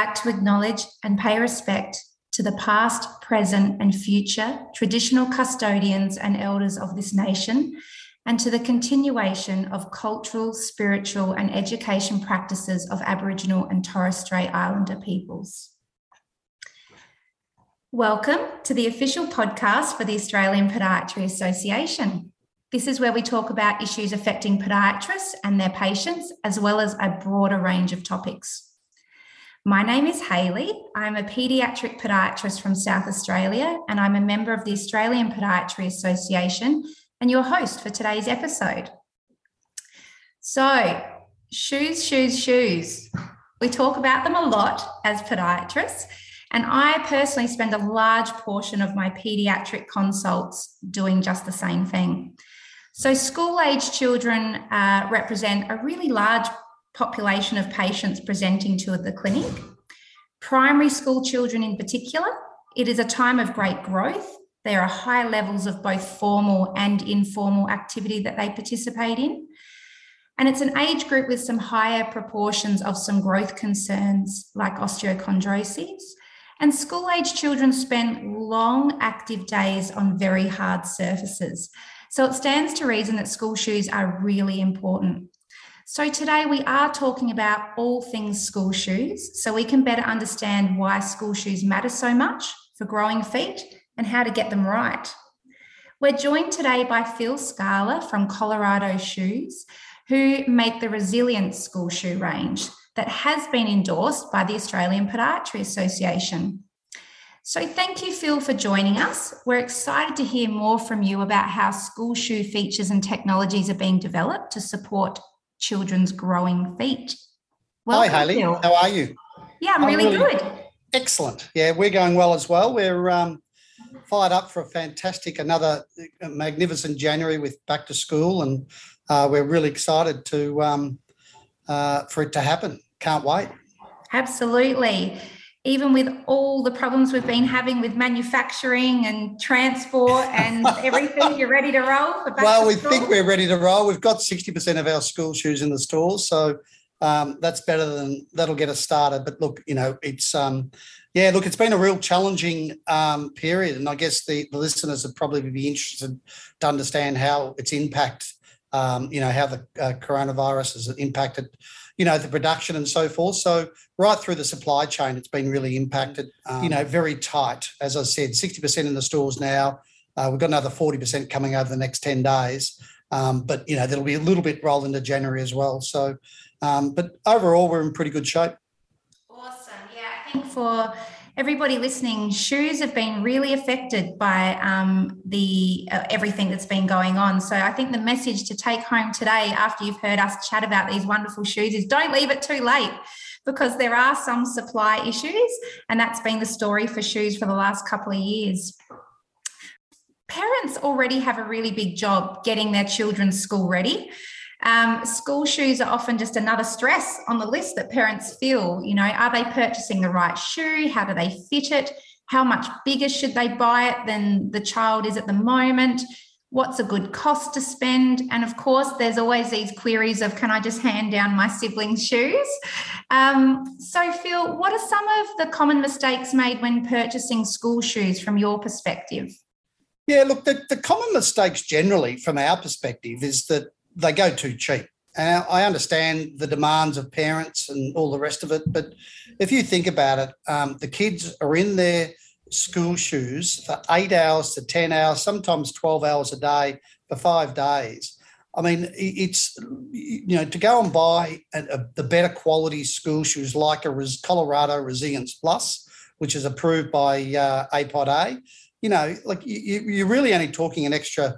like to acknowledge and pay respect to the past, present, and future traditional custodians and elders of this nation, and to the continuation of cultural, spiritual, and education practices of Aboriginal and Torres Strait Islander peoples. Welcome to the official podcast for the Australian Podiatry Association. This is where we talk about issues affecting podiatrists and their patients, as well as a broader range of topics. My name is Hayley. I'm a paediatric podiatrist from South Australia, and I'm a member of the Australian Podiatry Association and your host for today's episode. So, shoes, shoes, shoes. We talk about them a lot as podiatrists, and I personally spend a large portion of my paediatric consults doing just the same thing. So, school age children uh, represent a really large population of patients presenting to the clinic. Primary school children, in particular, it is a time of great growth. There are high levels of both formal and informal activity that they participate in. And it's an age group with some higher proportions of some growth concerns like osteochondrosis. And school age children spend long active days on very hard surfaces. So it stands to reason that school shoes are really important. So, today we are talking about all things school shoes so we can better understand why school shoes matter so much for growing feet and how to get them right. We're joined today by Phil Scala from Colorado Shoes, who make the Resilient school shoe range that has been endorsed by the Australian Podiatry Association. So, thank you, Phil, for joining us. We're excited to hear more from you about how school shoe features and technologies are being developed to support children's growing feet. Welcome, Hi, Hayley. How are you? Yeah, I'm, I'm really, really, good. Excellent. Yeah, we're going well as well. We're um, fired up for a fantastic, another uh, magnificent January with back to school, and uh, we're really excited to um, uh, for it to happen. Can't wait. Absolutely even with all the problems we've been having with manufacturing and transport and everything, you're ready to roll? well, we think we're ready to roll. We've got 60% of our school shoes in the stores. So um, that's better than that'll get us started. But look, you know, it's, um, yeah, look, it's been a real challenging um, period. And I guess the, the listeners would probably be interested to understand how its impact, um, you know, how the uh, coronavirus has impacted you know, the production and so forth. So right through the supply chain, it's been really impacted. Um, you know, very tight. As I said, sixty percent in the stores now. Uh, we've got another forty percent coming over the next ten days. Um, but you know, there'll be a little bit rolled into January as well. So, um, but overall, we're in pretty good shape. Awesome. Yeah, I think for everybody listening, shoes have been really affected by um, the uh, everything that's been going on. So I think the message to take home today, after you've heard us chat about these wonderful shoes, is don't leave it too late because there are some supply issues, and that's been the story for shoes for the last couple of years. Parents already have a really big job getting their children's school ready. Um, school shoes are often just another stress on the list that parents feel. You know, are they purchasing the right shoe? How do they fit it? How much bigger should they buy it than the child is at the moment? What's a good cost to spend? And of course, there's always these queries of can I just hand down my siblings' shoes? Um, so, Phil, what are some of the common mistakes made when purchasing school shoes from your perspective? Yeah, look, the, the common mistakes generally from our perspective is that they go too cheap. And I understand the demands of parents and all the rest of it, but if you think about it, um, the kids are in their school shoes for eight hours to 10 hours, sometimes 12 hours a day for five days. I mean, it's, you know, to go and buy a, a, the better quality school shoes like a Colorado Resilience Plus, which is approved by uh, APodA, you know, like you, you're really only talking an extra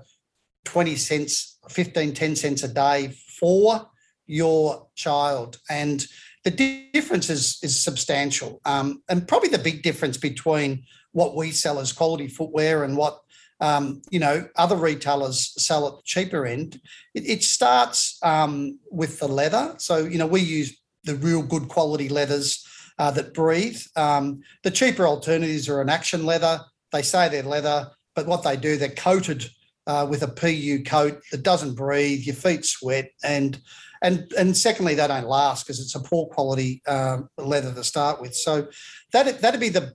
20 cents, 15, 10 cents a day for your child. And the difference is, is substantial. Um, and probably the big difference between what we sell as quality footwear and what um, you know other retailers sell at the cheaper end. It, it starts um, with the leather. So you know we use the real good quality leathers uh, that breathe. Um, the cheaper alternatives are imitation leather. They say they're leather, but what they do, they're coated uh, with a PU coat that doesn't breathe, your feet sweat, and and and secondly, they don't last because it's a poor quality um, leather to start with. So that that'd be the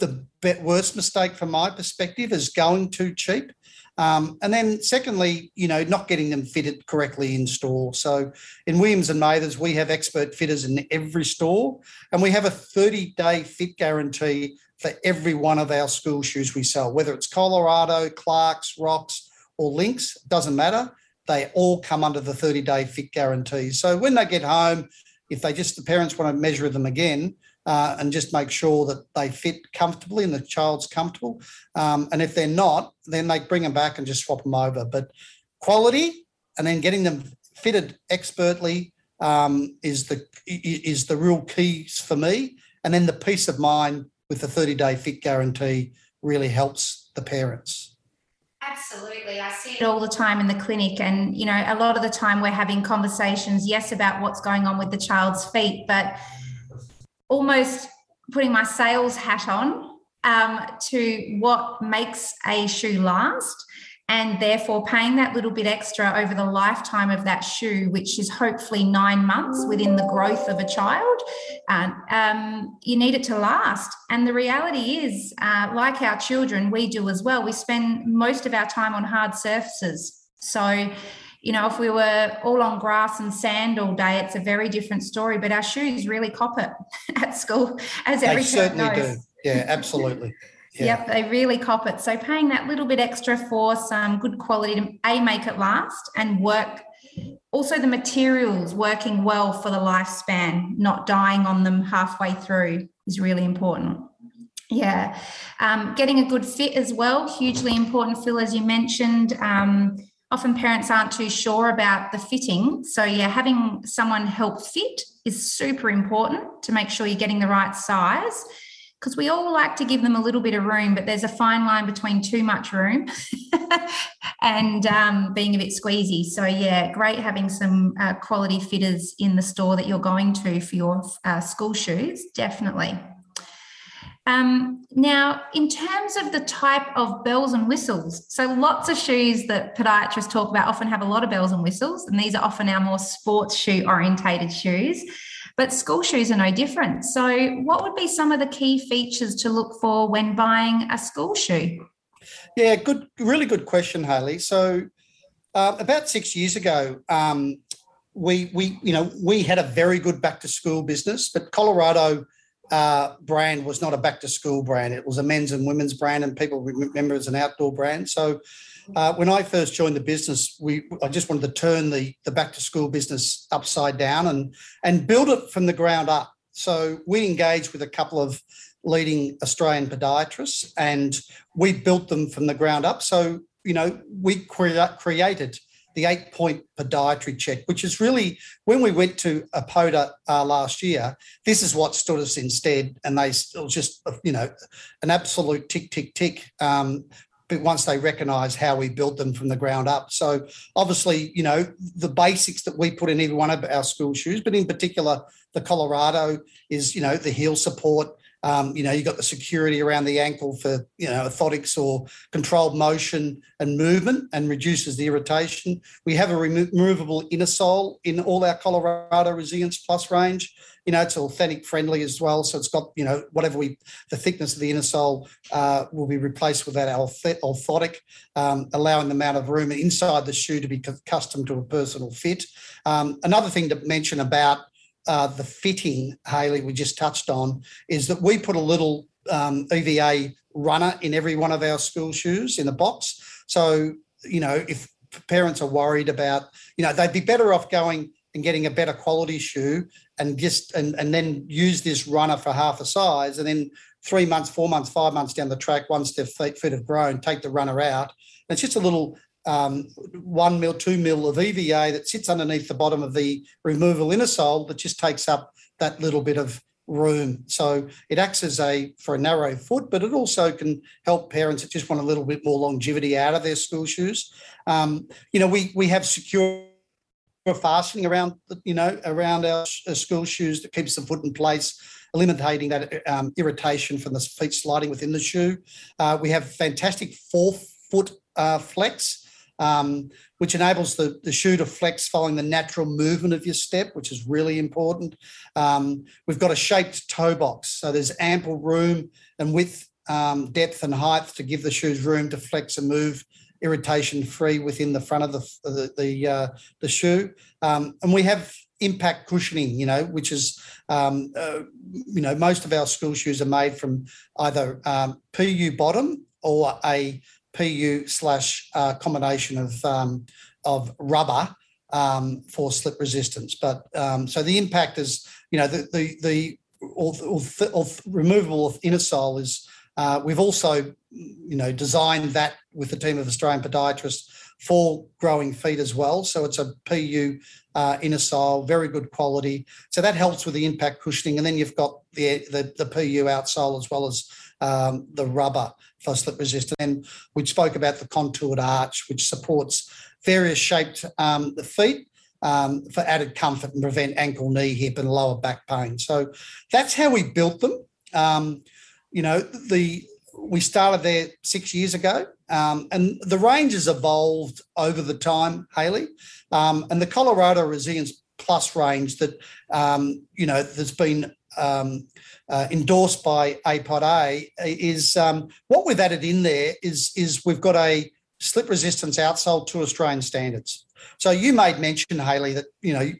the worst mistake from my perspective is going too cheap. Um, and then secondly, you know, not getting them fitted correctly in store. So in Williams and Mathers, we have expert fitters in every store and we have a 30 day fit guarantee for every one of our school shoes we sell, whether it's Colorado, Clarks, Rocks, or Lynx, doesn't matter. They all come under the 30 day fit guarantee. So when they get home, if they just, the parents want to measure them again, uh, and just make sure that they fit comfortably and the child's comfortable. Um, and if they're not, then they bring them back and just swap them over. But quality and then getting them fitted expertly um, is the is the real keys for me. And then the peace of mind with the 30 day fit guarantee really helps the parents. Absolutely. I see it all the time in the clinic. And, you know, a lot of the time we're having conversations, yes, about what's going on with the child's feet, but almost putting my sales hat on um, to what makes a shoe last and therefore paying that little bit extra over the lifetime of that shoe, which is hopefully nine months within the growth of a child. And um, you need it to last. And the reality is, uh, like our children, we do as well. We spend most of our time on hard surfaces. So you know, if we were all on grass and sand all day, it's a very different story. But our shoes really cop it at school, as every they certainly knows. do. Yeah, absolutely. Yeah. Yep, they really cop it. So paying that little bit extra for some good quality to a make it last and work. Also, the materials working well for the lifespan, not dying on them halfway through, is really important. Yeah, um, getting a good fit as well, hugely important. Phil, as you mentioned. Um, often parents aren't too sure about the fitting. So, yeah, having someone help fit is super important to make sure you're getting the right size because we all like to give them a little bit of room, but there's a fine line between too much room and um, being a bit squeezy. So, yeah, great having some uh, quality fitters in the store that you're going to for your uh, school shoes, definitely. Um, now, in terms of the type of bells and whistles, so lots of shoes that podiatrists talk about often have a lot of bells and whistles, and these are often our more sports shoe orientated shoes. But school shoes are no different. So, what would be some of the key features to look for when buying a school shoe? Yeah, good, really good question, Haley. So, uh, about six years ago, um, we we you know we had a very good back to school business, but Colorado uh, brand was not a back to school brand. It was a men's and women's brand, and people remember as an outdoor brand. So uh, when I first joined the business, we I just wanted to turn the the back to school business upside down and and build it from the ground up. So we engaged with a couple of leading Australian podiatrists, and we built them from the ground up. So you know we crea- created the eight point podiatry check, which is really when we went to APodA uh, last year, this is what stood us instead. And they still just, you know, an absolute tick, tick, tick. Um, but once they recognize how we built them from the ground up. So obviously, you know, the basics that we put in every one of our school shoes, but in particular, the Colorado is, you know, the heel support, um, you know, you've got the security around the ankle for, you know, orthotics or controlled motion and movement and reduces the irritation. We have a removable inner sole in all our Colorado Resilience Plus range. You know, it's orthotic friendly as well. So it's got, you know, whatever we, the thickness of the inner sole uh, will be replaced with that orthotic, um, allowing the amount of room inside the shoe to be custom to a personal fit. Um, another thing to mention about uh, the fitting, Haley, we just touched on, is that we put a little um, EVA runner in every one of our school shoes in the box. So, you know, if parents are worried about, you know, they'd be better off going and getting a better quality shoe and just and, and then use this runner for half a size and then three months, four months, five months down the track, once their feet, feet have grown, take the runner out. And it's just a little um, one mil, two mil of EVA that sits underneath the bottom of the removal inner sole that just takes up that little bit of room. So it acts as a for a narrow foot, but it also can help parents that just want a little bit more longevity out of their school shoes. Um, you know, we we have secure fastening around you know around our, our school shoes that keeps the foot in place eliminating that um, irritation from the feet sliding within the shoe. Uh, we have fantastic four foot uh, flex um, which enables the, the shoe to flex following the natural movement of your step, which is really important. Um, we've got a shaped toe box, so there's ample room and width, um, depth, and height to give the shoes room to flex and move irritation free within the front of the the the, uh, the shoe. Um, and we have impact cushioning, you know, which is, um, uh, you know, most of our school shoes are made from either um, PU bottom or a PU slash uh, combination of um, of rubber um, for slip resistance. But um, so the impact is, you know, the the the or, or, removable inner sole is. Uh, we've also, you know, designed that with a team of Australian podiatrists for growing feet as well. So it's a PU uh, inner sole, very good quality. So that helps with the impact cushioning, and then you've got the the, the PU outsole as well as um, the rubber for slip resistant. And we spoke about the contoured arch, which supports various shaped um, the feet. Um, for added comfort and prevent ankle, knee, hip, and lower back pain. So that's how we built them. Um, you know, the we started there six years ago, um, and the range has evolved over the time, Haley. Um, and the Colorado Resilience Plus range that um, you know there's been um, uh, endorsed by APodA is um, what we've added in there is is we've got a slip resistance outsole to Australian standards. So you made mention, Haley, that you know,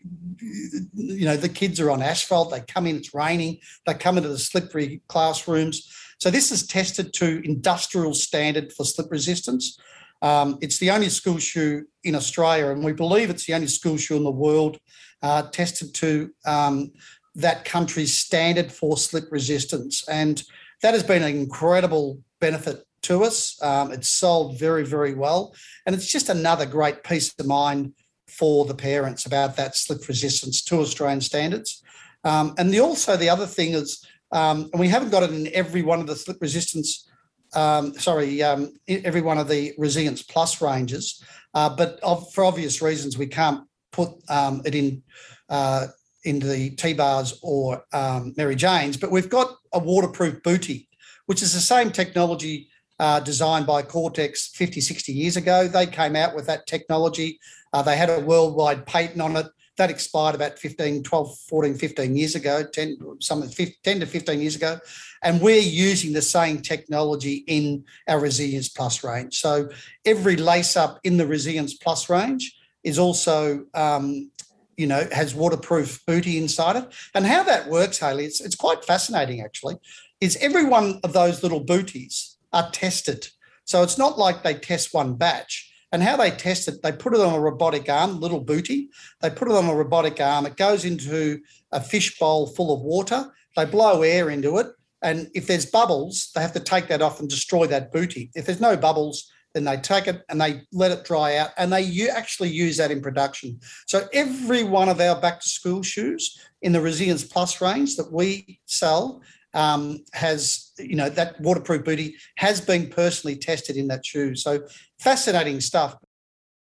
you know, the kids are on asphalt. They come in, it's raining. They come into the slippery classrooms. So this is tested to industrial standard for slip resistance. Um, it's the only school shoe in Australia, and we believe it's the only school shoe in the world uh, tested to um, that country's standard for slip resistance. And that has been an incredible benefit to us. Um, it's sold very, very well. And it's just another great peace of mind for the parents about that slip resistance to Australian standards. Um, and the, also, the other thing is, um, and we haven't got it in every one of the slip resistance, um, sorry, um, every one of the Resilience Plus ranges, uh, but of, for obvious reasons, we can't put um, it in. Uh, into the T-bars or um, Mary Jane's, but we've got a waterproof bootie, which is the same technology uh, designed by Gore-Tex 50, 60 years ago. They came out with that technology. Uh, they had a worldwide patent on it. That expired about 15, 12, 14, 15 years ago, 10, some 10 to 15 years ago. And we're using the same technology in our Resilience Plus range. So every lace up in the Resilience Plus range is also um, you know, has waterproof booty inside it. And how that works, Haley, it's, it's quite fascinating actually, is every one of those little booties are tested. So it's not like they test one batch. And how they test it, they put it on a robotic arm, little booty. They put it on a robotic arm. It goes into a fish bowl full of water. They blow air into it. And if there's bubbles, they have to take that off and destroy that booty. If there's no bubbles, then they take it and they let it dry out and they actually use that in production. So every one of our back to school shoes in the Resilience Plus range that we sell um, has, you know, that waterproof bootie has been personally tested in that shoe. So fascinating stuff.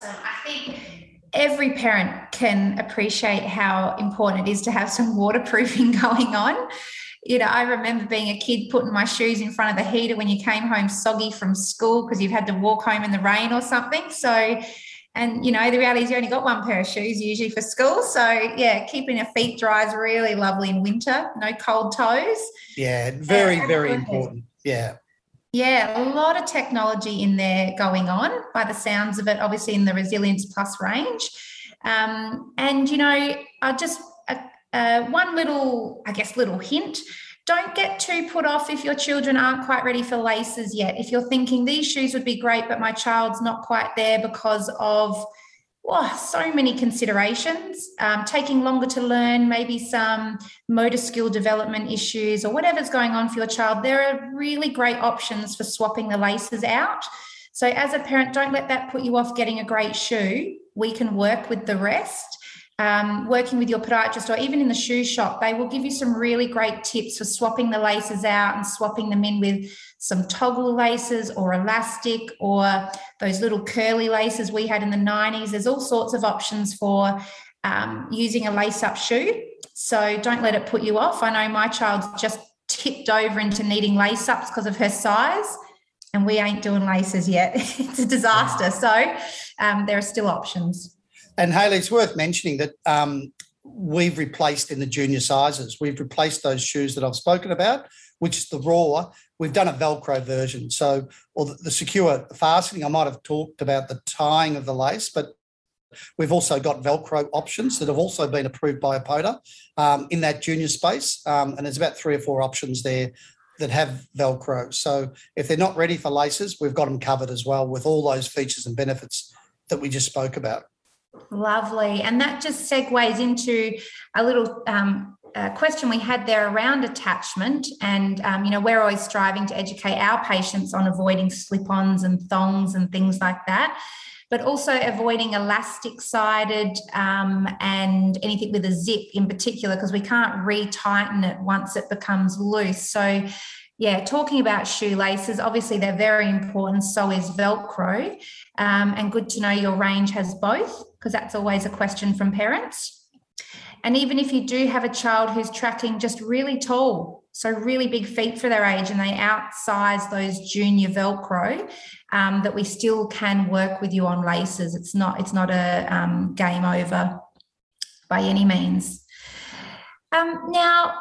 I think every parent can appreciate how important it is to have some waterproofing going on you know, I remember being a kid putting my shoes in front of the heater when you came home soggy from school because you've had to walk home in the rain or something. So, and you know, the reality is you only got one pair of shoes usually for school. So, yeah, keeping your feet dry is really lovely in winter. No cold toes. Yeah, very, very important. Yeah. Yeah, a lot of technology in there going on by the sounds of it, obviously in the Resilience Plus range. Um, and, you know, I just uh, one little, I guess, little hint don't get too put off if your children aren't quite ready for laces yet. If you're thinking these shoes would be great, but my child's not quite there because of oh, so many considerations, um, taking longer to learn, maybe some motor skill development issues or whatever's going on for your child, there are really great options for swapping the laces out. So, as a parent, don't let that put you off getting a great shoe. We can work with the rest um, working with your podiatrist or even in the shoe shop, they will give you some really great tips for swapping the laces out and swapping them in with some toggle laces or elastic or those little curly laces we had in the 90s. There's all sorts of options for um, using a lace up shoe. So don't let it put you off. I know my child's just tipped over into needing lace ups because of her size. and we ain't doing laces yet. it's a disaster. So um, there are still options. And Hayley, it's worth mentioning that um, we've replaced in the junior sizes, we've replaced those shoes that I've spoken about, which is the raw. We've done a Velcro version. So, or the, the secure fastening, I might have talked about the tying of the lace, but We've also got Velcro options that have also been approved by APodA um, in that junior space. Um, and there's about three or four options there that have Velcro. So if they're not ready for laces, we've got them covered as well with all those features and benefits that we just spoke about. Lovely. And that just segues into a little um, question we had there around attachment. And, um, you know, we're always striving to educate our patients on avoiding slip ons and thongs and things like that but also avoiding elastic sided um, and anything with a zip in particular, because we can't retighten it once it becomes loose. So, yeah, talking about shoelaces, obviously they're very important. So is Velcro. Um, and good to know your range has both, because that's always a question from parents. And even if you do have a child who's tracking just really tall, so really big feet for their age, and they outsize those junior Velcro, um, that we still can work with you on laces. It's not it's not a um, game over by any means. Um, now,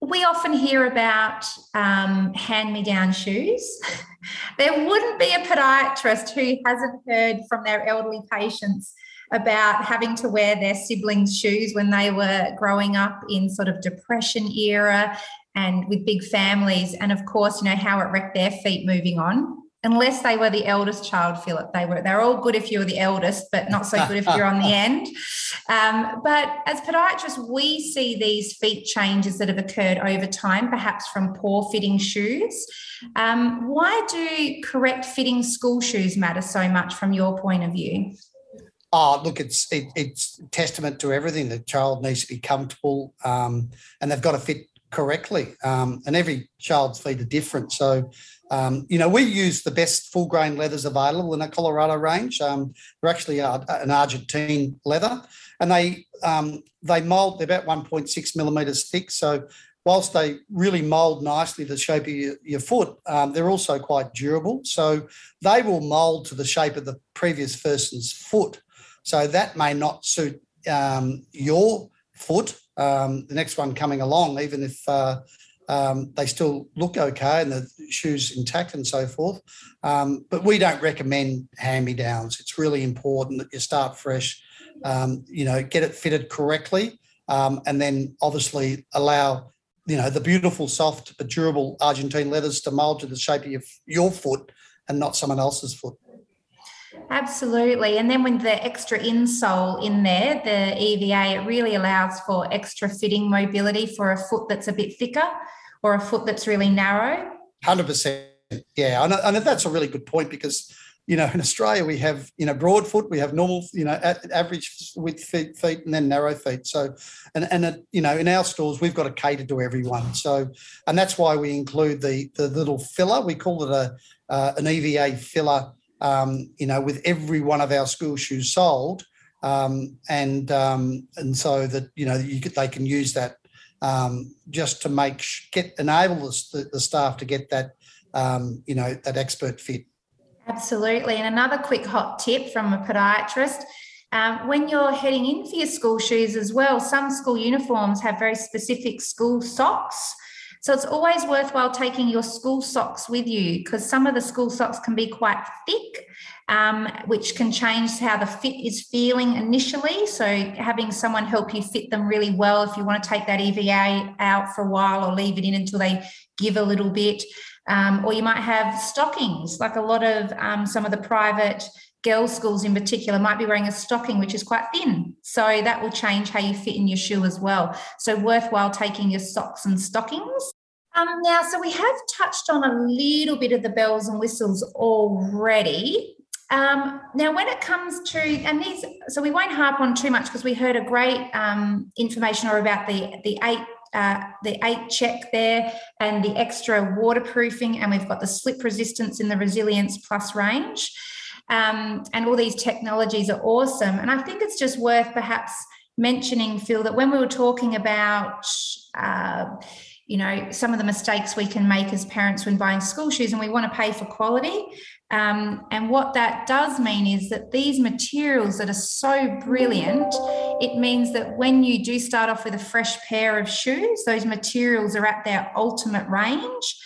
we often hear about um, hand me down shoes. there wouldn't be a podiatrist who hasn't heard from their elderly patients about having to wear their siblings' shoes when they were growing up in sort of depression era and with big families. And of course, you know, how it wrecked their feet moving on unless they were the eldest child, Philip. They were they're all good if you're the eldest, but not so good if you're on the end. Um, but as podiatrists, we see these feet changes that have occurred over time, perhaps from poor fitting shoes. Um, why do correct fitting school shoes matter so much from your point of view? Oh, look, it's it, it's testament to everything. The child needs to be comfortable, um, and they've got to fit correctly. Um, and every child's feet are different, so um, you know, we use the best full grain leathers available in a Colorado range. Um, they're actually a, an Argentine leather, and they um, they mold. They're about 1.6 millimeters thick. So whilst they really mold nicely the shape of your, your foot, um, they're also quite durable. So they will mold to the shape of the previous person's foot. So that may not suit um, your foot. Um, the next one coming along, even if uh, um, they still look okay and the shoes intact and so forth. Um, but we don't recommend hand me downs. It's really important that you start fresh, um, you know, get it fitted correctly, um, and then obviously allow you know the beautiful, soft but durable Argentine leathers to mold to the shape of your, your foot and not someone else's foot. Absolutely. And then with the extra insole in there, the EVA, it really allows for extra fitting mobility for a foot that's a bit thicker or a foot that's really narrow? 100%. Yeah. And, and that's a really good point because, you know, in Australia, we have, you know, broad foot, we have normal, you know, average width feet, feet and then narrow feet. So, and, and, uh, you know, in our stores, we've got to cater to everyone. So, and that's why we include the, the little filler. We call it a, uh, an EVA filler, um, you know, with every one of our school shoes sold. Um, and um, and so that you know you could, they can use that um, just to make get enable the, the staff to get that um, you know that expert fit. Absolutely, and another quick hot tip from a podiatrist. Um, when you're heading in for your school shoes as well, some school uniforms have very specific school socks. So it's always worthwhile taking your school socks with you because some of the school socks can be quite thick um, which can change how the fit is feeling initially. So, having someone help you fit them really well if you want to take that EVA out for a while or leave it in until they give a little bit. Um, or you might have stockings, like a lot of um, some of the private girls' schools in particular might be wearing a stocking which is quite thin. So, that will change how you fit in your shoe as well. So, worthwhile taking your socks and stockings. Um, now, so we have touched on a little bit of the bells and whistles already. Um, now, when it comes to, and these, so we won't harp on too much because we heard a great um, information or about the the eight uh, the eight check there and the extra waterproofing, and we've got the slip resistance in the resilience plus range. Um, and all these technologies are awesome. And I think it's just worth perhaps mentioning, Phil, that when we were talking about uh, you know, some of the mistakes we can make as parents when buying school shoes, and we want to pay for quality. Um, and what that does mean is that these materials that are so brilliant, it means that when you do start off with a fresh pair of shoes, those materials are at their ultimate range.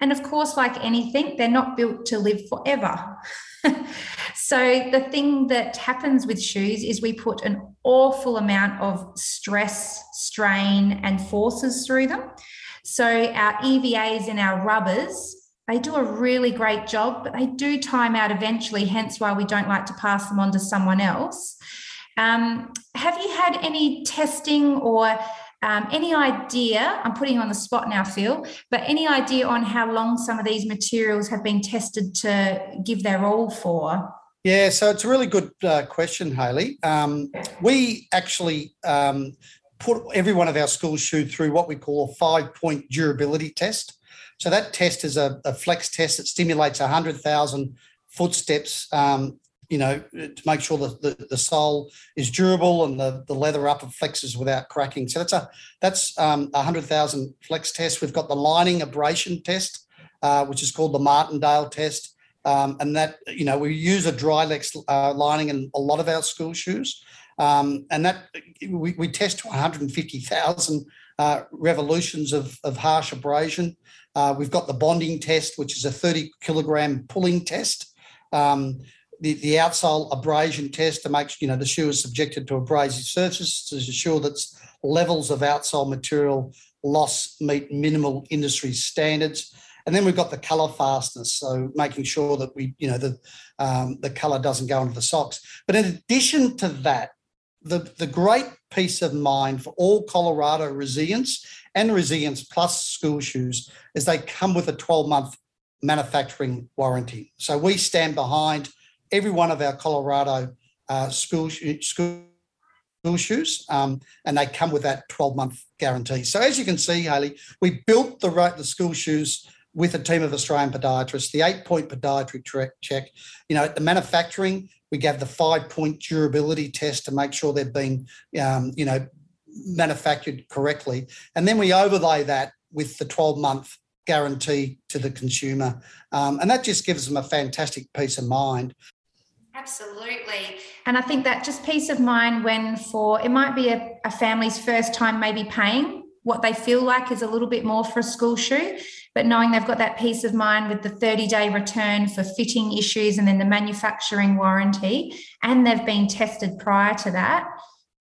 And of course, like anything, they're not built to live forever. so, the thing that happens with shoes is we put an awful amount of stress, strain, and forces through them. So, our EVAs and our rubbers they do a really great job, but they do time out eventually, hence why we don't like to pass them on to someone else. Um, have you had any testing or um, any idea? I'm putting you on the spot now, Phil, but any idea on how long some of these materials have been tested to give their all for? Yeah, so it's a really good uh, question, Haley. Um, we actually um, put every one of our school shoes through what we call a five point durability test. So that test is a, a flex test that stimulates 100,000 footsteps, um, you know, to make sure that the, the sole is durable and the, the leather upper flexes without cracking. So that's a that's um, a 100,000 flex test. We've got the lining abrasion test, uh, which is called the Martindale test. Um, and that, you know, we use a Drilex uh, lining in a lot of our school shoes. Um, and that we, we test 150,000 uh, revolutions of, of harsh abrasion. Uh, we've got the bonding test, which is a 30 kilogram pulling test. Um, the, the outsole abrasion test to make you know the shoe is subjected to abrasive surfaces to ensure that levels of outsole material loss meet minimal industry standards. And then we've got the color fastness, so making sure that we, you know, the um, the color doesn't go into the socks. But in addition to that, the, the great peace of mind for all Colorado resilience and resilience plus school shoes is they come with a 12 month manufacturing warranty. So we stand behind every one of our Colorado uh, school, school school shoes, um, and they come with that 12 month guarantee. So as you can see, Haley, we built the right the school shoes with a team of Australian podiatrists, the eight point podiatry check. You know, at the manufacturing, we gave the five point durability test to make sure they've been, um, you know, manufactured correctly. And then we overlay that with the 12 month guarantee to the consumer. Um, and that just gives them a fantastic peace of mind. Absolutely. And I think that just peace of mind when for it might be a, a family's first time maybe paying what they feel like is a little bit more for a school shoe but knowing they've got that peace of mind with the 30 day return for fitting issues and then the manufacturing warranty, and they've been tested prior to that,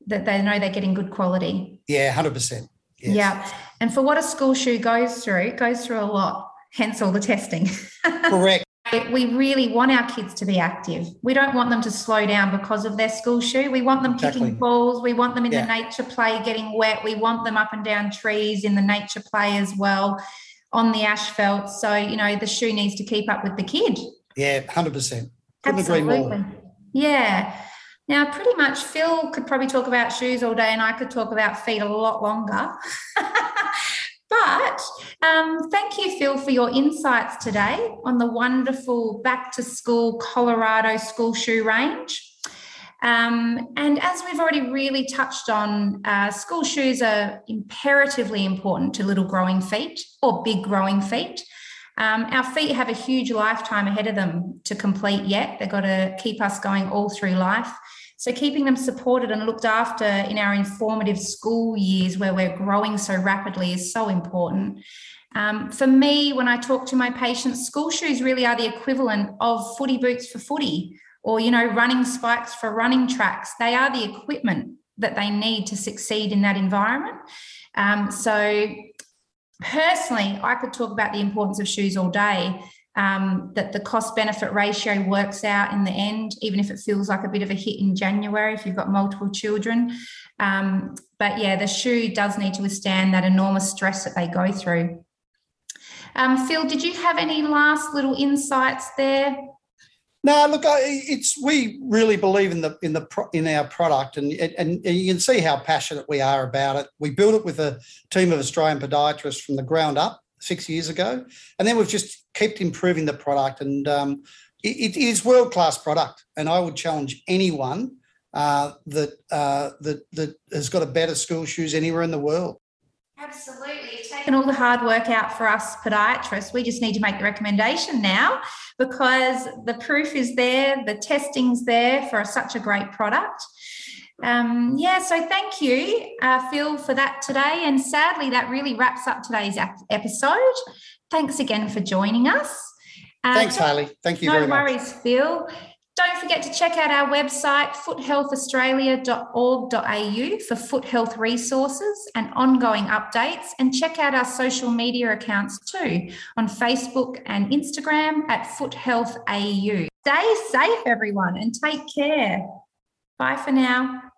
that they know they're getting good quality. Yeah, 100%. Yes. Yeah. And for what a school shoe goes through, it goes through a lot, hence all the testing. Correct. We really want our kids to be active. We don't want them to slow down because of their school shoe. We want them exactly. kicking balls. We want them in yeah. the nature play getting wet. We want them up and down trees in the nature play as well on the asphalt. So, you know, the shoe needs to keep up with the kid. Yeah, 100%. Couldn't agree more. Yeah. Now, pretty much Phil could probably talk about shoes all day, and I could talk about feet a lot longer. but um, thank you, Phil, for your insights today on the wonderful back to school Colorado school shoe range. Um, and as we've already really touched on, uh, school shoes are imperatively important to little growing feet or big growing feet. Um, our feet have a huge lifetime ahead of them to complete yet. They've got to keep us going all through life. So, keeping them supported and looked after in our informative school years where we're growing so rapidly is so important. Um, for me, when I talk to my patients, school shoes really are the equivalent of footy boots for footy or you know running spikes for running tracks they are the equipment that they need to succeed in that environment um, so personally i could talk about the importance of shoes all day um, that the cost benefit ratio works out in the end even if it feels like a bit of a hit in january if you've got multiple children. Um, but yeah the shoe does need to withstand that enormous stress that they go through. Um, phil did you have any last little insights there? No, look, it's we really believe in the in the in our product, and, and you can see how passionate we are about it. We built it with a team of Australian podiatrists from the ground up six years ago, and then we've just kept improving the product, and um, it, it is world class product. And I would challenge anyone uh, that uh, that that has got a better school shoes anywhere in the world. Absolutely. You've taken all the hard work out for us podiatrists. We just need to make the recommendation now because the proof is there, the testing's there for such a great product. Um, yeah, so thank you, uh, Phil, for that today. And sadly, that really wraps up today's episode. Thanks again for joining us. Uh, Thanks, Harley. Thank you no very much. No worries, Phil. Don't forget to check out our website, foothealthaustralia.org.au, for foot health resources and ongoing updates. And check out our social media accounts too on Facebook and Instagram at foothealthau. Stay safe, everyone, and take care. Bye for now.